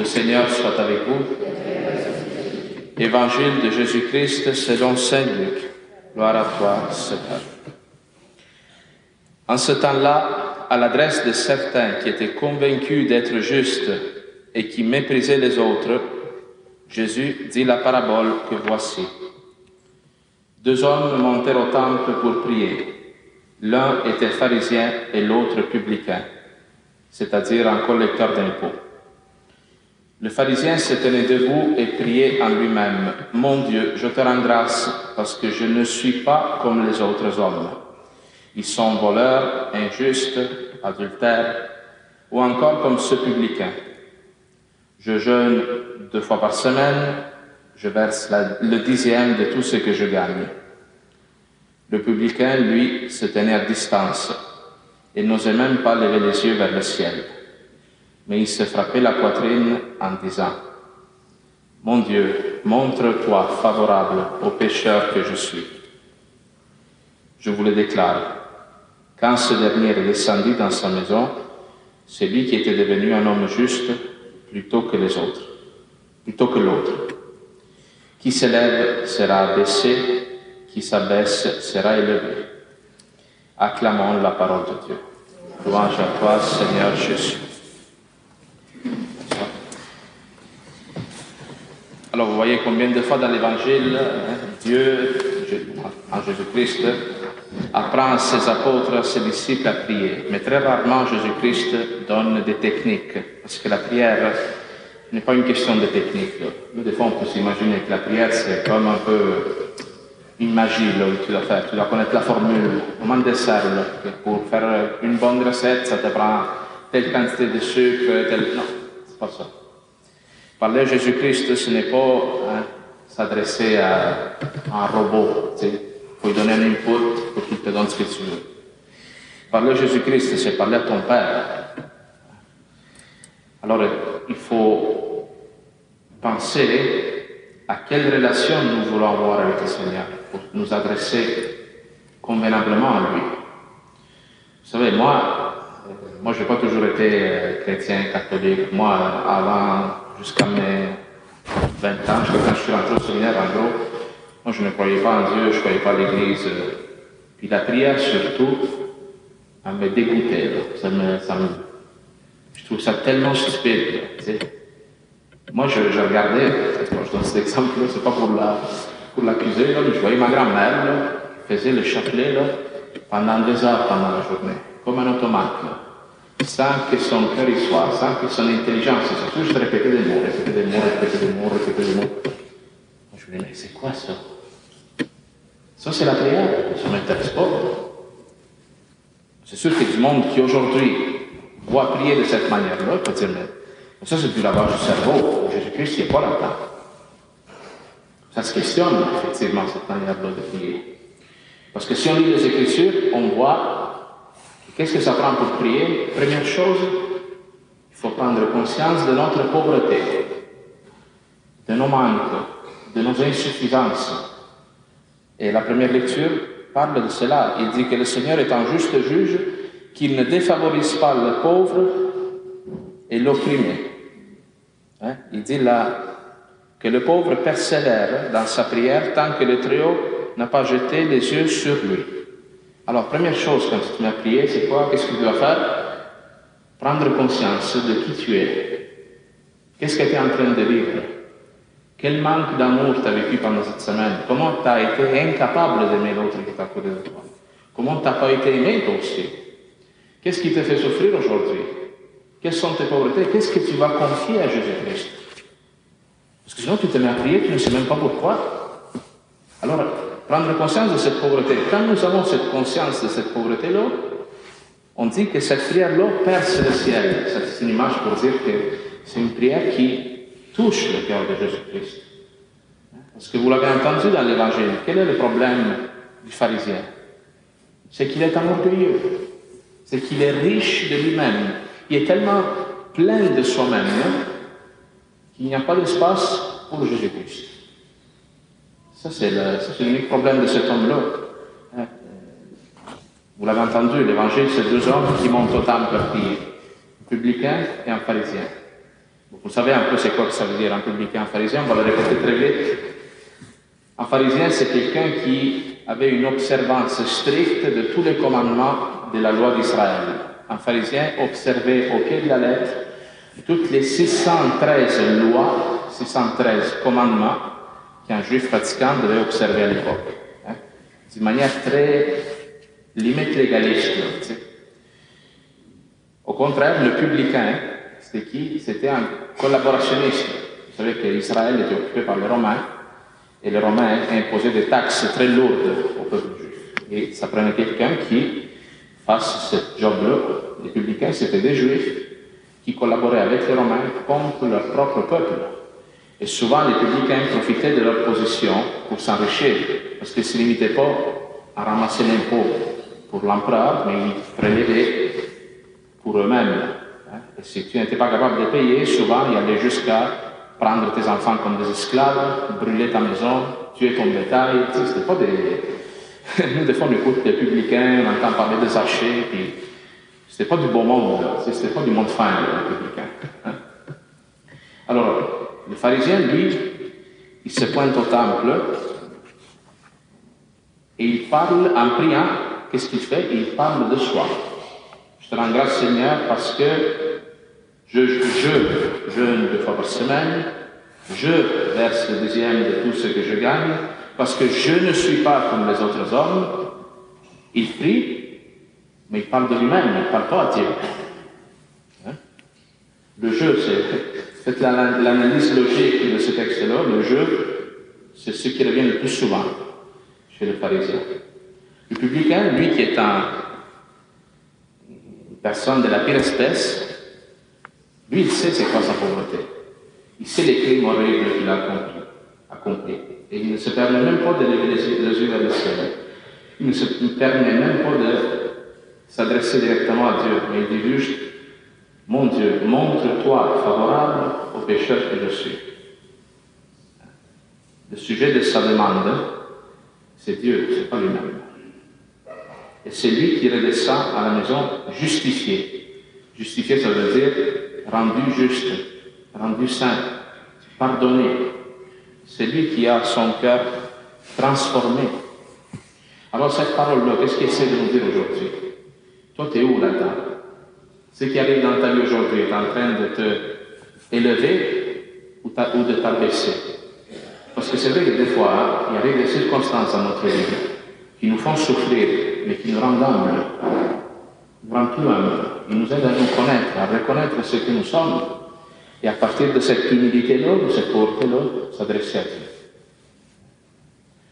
Le Seigneur soit avec vous. Évangile de Jésus-Christ selon Saint Luc. Gloire à toi, Seigneur. En ce temps-là, à l'adresse de certains qui étaient convaincus d'être justes et qui méprisaient les autres, Jésus dit la parabole que voici. Deux hommes montèrent au temple pour prier. L'un était pharisien et l'autre publicain, c'est-à-dire un collecteur d'impôts. Le pharisien se tenait debout et priait en lui-même, Mon Dieu, je te rends grâce parce que je ne suis pas comme les autres hommes. Ils sont voleurs, injustes, adultères, ou encore comme ce publicain. Je jeûne deux fois par semaine, je verse le dixième de tout ce que je gagne. Le publicain, lui, se tenait à distance et n'osait même pas lever les yeux vers le ciel mais il se frappait la poitrine en disant, Mon Dieu, montre-toi favorable au pécheur que je suis. Je vous le déclare, quand ce dernier est descendu dans sa maison, c'est lui qui était devenu un homme juste plutôt que les autres, plutôt que l'autre. Qui s'élève sera abaissé, qui s'abaisse sera élevé. Acclamons la parole de Dieu. Louange à toi, Seigneur Jésus. Alors vous voyez combien de fois dans l'Évangile, hein, Dieu, en Jésus-Christ, apprend à ses apôtres, à ses disciples à prier. Mais très rarement Jésus-Christ donne des techniques, parce que la prière n'est pas une question de technique. Nous, des fois, on peut s'imaginer que la prière, c'est comme un peu une magie que tu dois faire. Tu dois connaître la formule, comment dessert. Pour faire une bonne recette, ça te prend telle quantité de sucre, tel... Non, c'est pas ça. Parler à Jésus-Christ, ce n'est pas hein, s'adresser à, un robot. Tu faut lui donner un input pour qu'il te donne ce que tu veux. Parler à Jésus-Christ, c'est parler à ton Père. Alors, il faut penser à quelle relation nous voulons avoir avec le Seigneur pour nous adresser convenablement à lui. Vous savez, moi, euh, moi, je n'ai pas toujours été euh, chrétien, catholique. Moi, avant jusqu'à mes 20 ans, jusqu'à quand je suis rentré au séminaire, en gros, moi je ne croyais pas en Dieu, je ne croyais pas à l'Église. Puis la prière surtout, elle me dégoûtait. Ça me, ça me, je trouve ça tellement stupide. Moi je, je regardais, je donne cet exemple-là, c'est pas pour la pour l'accuser, mais je voyais ma grand-mère qui faisait le chapelet là, pendant des heures pendant la journée, comme un automate que son cœur y soit, sans que son intelligence soit juste répéter des mots, répéter des mots, répéter des mots, répéter des mots. Je me dis, mais c'est quoi ça Ça, c'est la prière, ça ne m'intéresse pas. C'est sûr a du monde qui aujourd'hui voit prier de cette manière-là, peut dire, mais ça, c'est du lavage du cerveau. Jésus-Christ, n'est pas là-dedans. Ça se questionne, effectivement, cette manière-là de prier. Parce que si on lit les Écritures, on voit Qu'est-ce que ça prend pour prier Première chose, il faut prendre conscience de notre pauvreté, de nos manques, de nos insuffisances. Et la première lecture parle de cela. Il dit que le Seigneur est un juste juge, qu'il ne défavorise pas le pauvre et l'opprimé. Hein? Il dit là que le pauvre persévère dans sa prière tant que le Très-Haut n'a pas jeté les yeux sur lui. Alors, première chose quand tu à prier, c'est quoi? Qu'est-ce que tu dois faire? Prendre conscience de qui tu es. Qu'est-ce que tu es en train de vivre? Quel manque d'amour tu as vécu pendant cette semaine? Comment tu as été incapable d'aimer l'autre qui est à de toi? Comment tu n'as pas été aimé toi aussi? Qu'est-ce qui te fait souffrir aujourd'hui? Quelles sont tes pauvretés? Qu'est-ce que tu vas confier à Jésus-Christ? Parce que sinon, tu te mets à prier, tu ne sais même pas pourquoi. Alors, prendre conscience de cette pauvreté. Quand nous avons cette conscience de cette pauvreté-là, on dit que cette prière-là perce le ciel. C'est une image pour dire que c'est une prière qui touche le cœur de Jésus-Christ. Parce que vous l'avez entendu dans l'Évangile, quel est le problème du pharisien? C'est qu'il est orgueilleux, c'est qu'il est riche de lui-même, il est tellement plein de soi-même hein, qu'il n'y a pas d'espace pour Jésus-Christ. Ça, c'est l'unique problème de cet homme-là. Hein? Vous l'avez entendu, l'évangile, c'est deux hommes qui montent au temple à prier, un publicain et un pharisien. Vous savez un peu c'est quoi que ça veut dire un publicain, un pharisien, on va le répéter très vite. Un pharisien, c'est quelqu'un qui avait une observance stricte de tous les commandements de la loi d'Israël. Un pharisien observait au pied de la lettre toutes les 613 lois, 613 commandements qu'un juif pratiquant devait observer à l'époque. Hein. D'une manière très limite légaliste. Au contraire, le publicain, c'était qui? C'était un collaborationniste. Vous savez qu'Israël était occupé par les Romains et les Romains imposaient des taxes très lourdes au peuple juif. Et ça prenait quelqu'un qui fasse ce job-là. Les publicains, c'était des Juifs qui collaboraient avec les Romains contre leur propre peuple. Et souvent, les publicains profitaient de leur position pour s'enrichir, parce qu'ils ne se limitaient pas à ramasser l'impôt pour l'empereur, mais ils prélevaient pour eux-mêmes. Hein. Et si tu n'étais pas capable de payer, souvent, ils allaient jusqu'à prendre tes enfants comme des esclaves, brûler ta maison, tuer ton bétail. Ce n'était pas des Nous, des fois, on écoute les publicains, on entend parler des archers, puis c'était pas du bon monde, c'était pas du monde fin, les publicains. Hein. Alors, le pharisien, lui, il se pointe au temple et il parle en priant. Qu'est-ce qu'il fait Il parle de soi. Je te rends grâce, Seigneur, parce que je, je jeûne deux fois par semaine, je verse le deuxième de tout ce que je gagne, parce que je ne suis pas comme les autres hommes. Il prie, mais il parle de lui-même, il ne parle pas à Dieu. Hein? Le jeu, c'est, faites l'analyse logique de ce texte-là, le jeu, c'est ce qui revient le plus souvent chez le pharisien. Le publicain, lui qui est un, une personne de la pire espèce, lui, il sait c'est quoi sa pauvreté. Il sait les crimes horribles qu'il a accomplis. accompli. Et il ne se permet même pas de lever les yeux vers le ciel. Il ne se permet même pas de s'adresser directement à Dieu, mais il dit juste, mon Dieu, montre-toi favorable au pécheur que je suis. Le sujet de sa demande, c'est Dieu, c'est pas lui-même. Et c'est lui qui redescend à la maison justifié. Justifié, ça veut dire rendu juste, rendu saint, pardonné, c'est lui qui a son cœur transformé. Alors cette parole-là, qu'est-ce qu'il essaie de nous dire aujourd'hui? Toi, tu es où là-dedans? Ce qui arrive dans ta vie aujourd'hui est en train de te élever ou, de t'abaisser. Parce que c'est vrai que des fois, il y arrive des circonstances dans notre vie qui nous font souffrir, mais qui nous rendent humbles, nous rendent plus humbles. Ils nous aident à nous connaître, à reconnaître ce que nous sommes et à partir de cette humilité-là, de cette pauvreté-là, s'adresser à Dieu.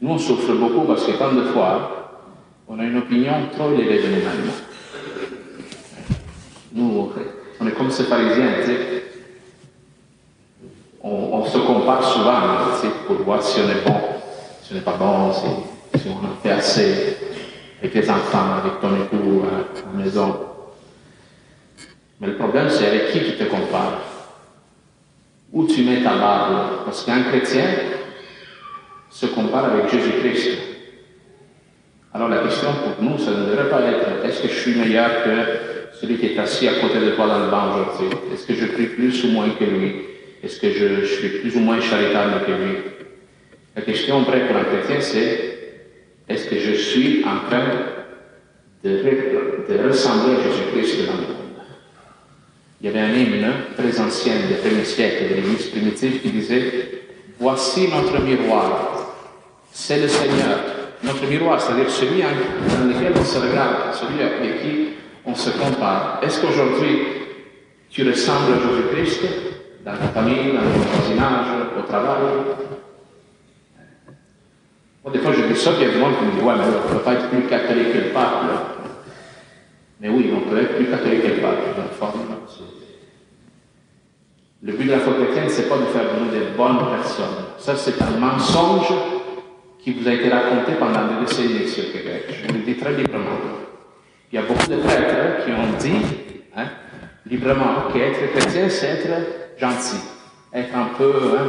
Nous, on souffre beaucoup parce que tant de fois, on a une opinion trop élevée de nous-mêmes. Nous, on est comme ces pharisiens, tu sais. On, se compare souvent tu sais, pour voir si on est bon, si on n'est pas bon, si, si, on a fait assez avec les enfants, avec ton époux à la maison. Mais le problème, c'est avec qui tu te compares où tu mets ta barre Parce qu'un chrétien se compare avec Jésus-Christ. Alors la question pour nous, ça ne devrait pas être est-ce que je suis meilleur que celui qui est assis à côté de toi dans le banc aujourd'hui Est-ce que je prie plus ou moins que lui? Est-ce que je, suis plus ou moins charitable que lui? La question vraie pour un chrétien, c'est est-ce que je suis en train de, ressembler à Jésus-Christ dans le monde? Il y avait un hymne très ancien des premiers siècles de l'Église primitive qui disait Voici notre miroir, c'est le Seigneur. Notre miroir, c'est-à-dire celui dans lequel on se regarde, celui avec qui on se compare. Est-ce qu'aujourd'hui, tu ressembles à Jésus-Christ dans ta famille, dans ton voisinage, au travail? Moi, des fois, je dis ça, il y a des gens qui me disent Ouais, mais on ne peut pas être plus catholique que le pape. Mais oui, on peut être plus catholique que le pape, dans la forme. Le but de la foi chrétienne, c'est pas de faire de nous des bonnes personnes. Ça, c'est un mensonge qui vous a été raconté pendant des décennies le Québec. Je vous le dis très librement. Il y a beaucoup de prêtres qui ont dit, hein, librement, qu'être chrétien, c'est être gentil, être un peu, hein,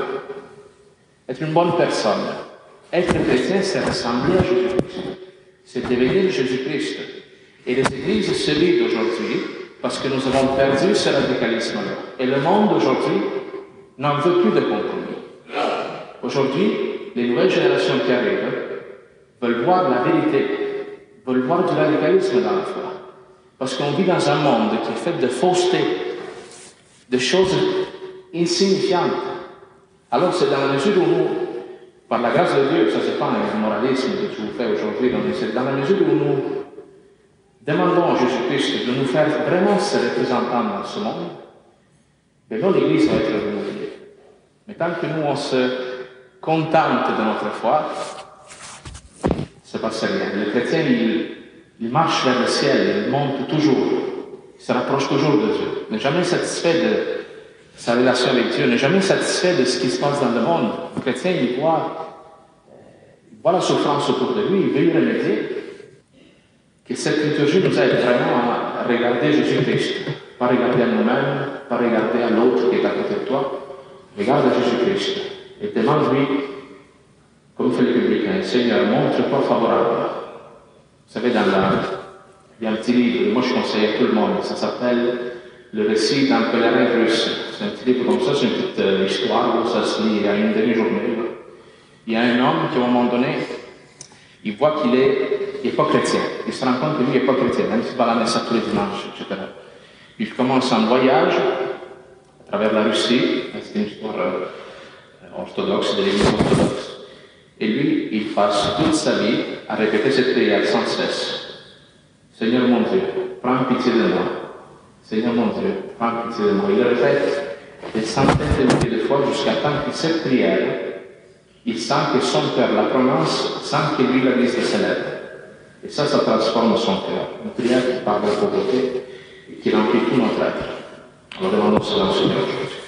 être une bonne personne. Être chrétien, c'est ressembler à Jésus-Christ. C'est devenir Jésus-Christ. Et les églises se vident aujourd'hui parce que nous avons perdu ce radicalisme-là. Et le monde aujourd'hui n'en veut plus de compromis. Aujourd'hui, les nouvelles générations qui arrivent veulent voir la vérité, veulent voir du radicalisme dans la foi. Parce qu'on vit dans un monde qui est fait de fausseté, de choses insignifiantes. Alors c'est dans la mesure où nous, par la grâce de Dieu, ça c'est pas un moralisme que je vous fais aujourd'hui, c'est dans la mesure où nous demandons à Jésus-Christ de nous faire vraiment se représentants dans ce monde, mais non l'Église va être renouvelée. Mais tant que nous on se contente de notre foi, ça passe rien. Le chrétien, il, il marche vers le ciel, il monte toujours, il se rapproche toujours de Dieu, n'est jamais satisfait de sa relation avec Dieu, n'est jamais satisfait de ce qui se passe dans le monde. Le chrétien, il voit, voit la souffrance autour de lui, il veut y remédier. Que cette liturgie nous aide vraiment à regarder Jésus-Christ, pas regarder à nous-mêmes, pas regarder à l'autre qui est à côté de toi, regarde Jésus-Christ et demande-lui, fait le publicain, Seigneur, montre-toi favorable vous savez, dans la, il y a un petit livre, moi je conseille à tout le monde, ça s'appelle Le récit d'un pèlerin russe. C'est un petit livre comme ça, c'est une petite euh, histoire, ça se lit à une demi-journée. Il y a un homme qui, à un moment donné, il voit qu'il est, pas chrétien. Il se rend compte que lui, n'est pas chrétien, même s'il va à la messe tous les dimanches, etc. Il commence un voyage à travers la Russie, c'est une histoire euh, orthodoxe, de l'église orthodoxe. Et lui, il passe toute sa vie à répéter cette prière sans cesse. Seigneur mon Dieu, prends pitié de moi. Seigneur mon Dieu, prends pitié de moi. Il le répète des centaines de milliers de fois jusqu'à temps que cette prière, il sent que son cœur la prononce sans que lui la dise de ses lèvres. Et ça, ça transforme son cœur. Une prière qui parle de pauvreté et qui remplit tout notre être. Alors demandons cela au Seigneur.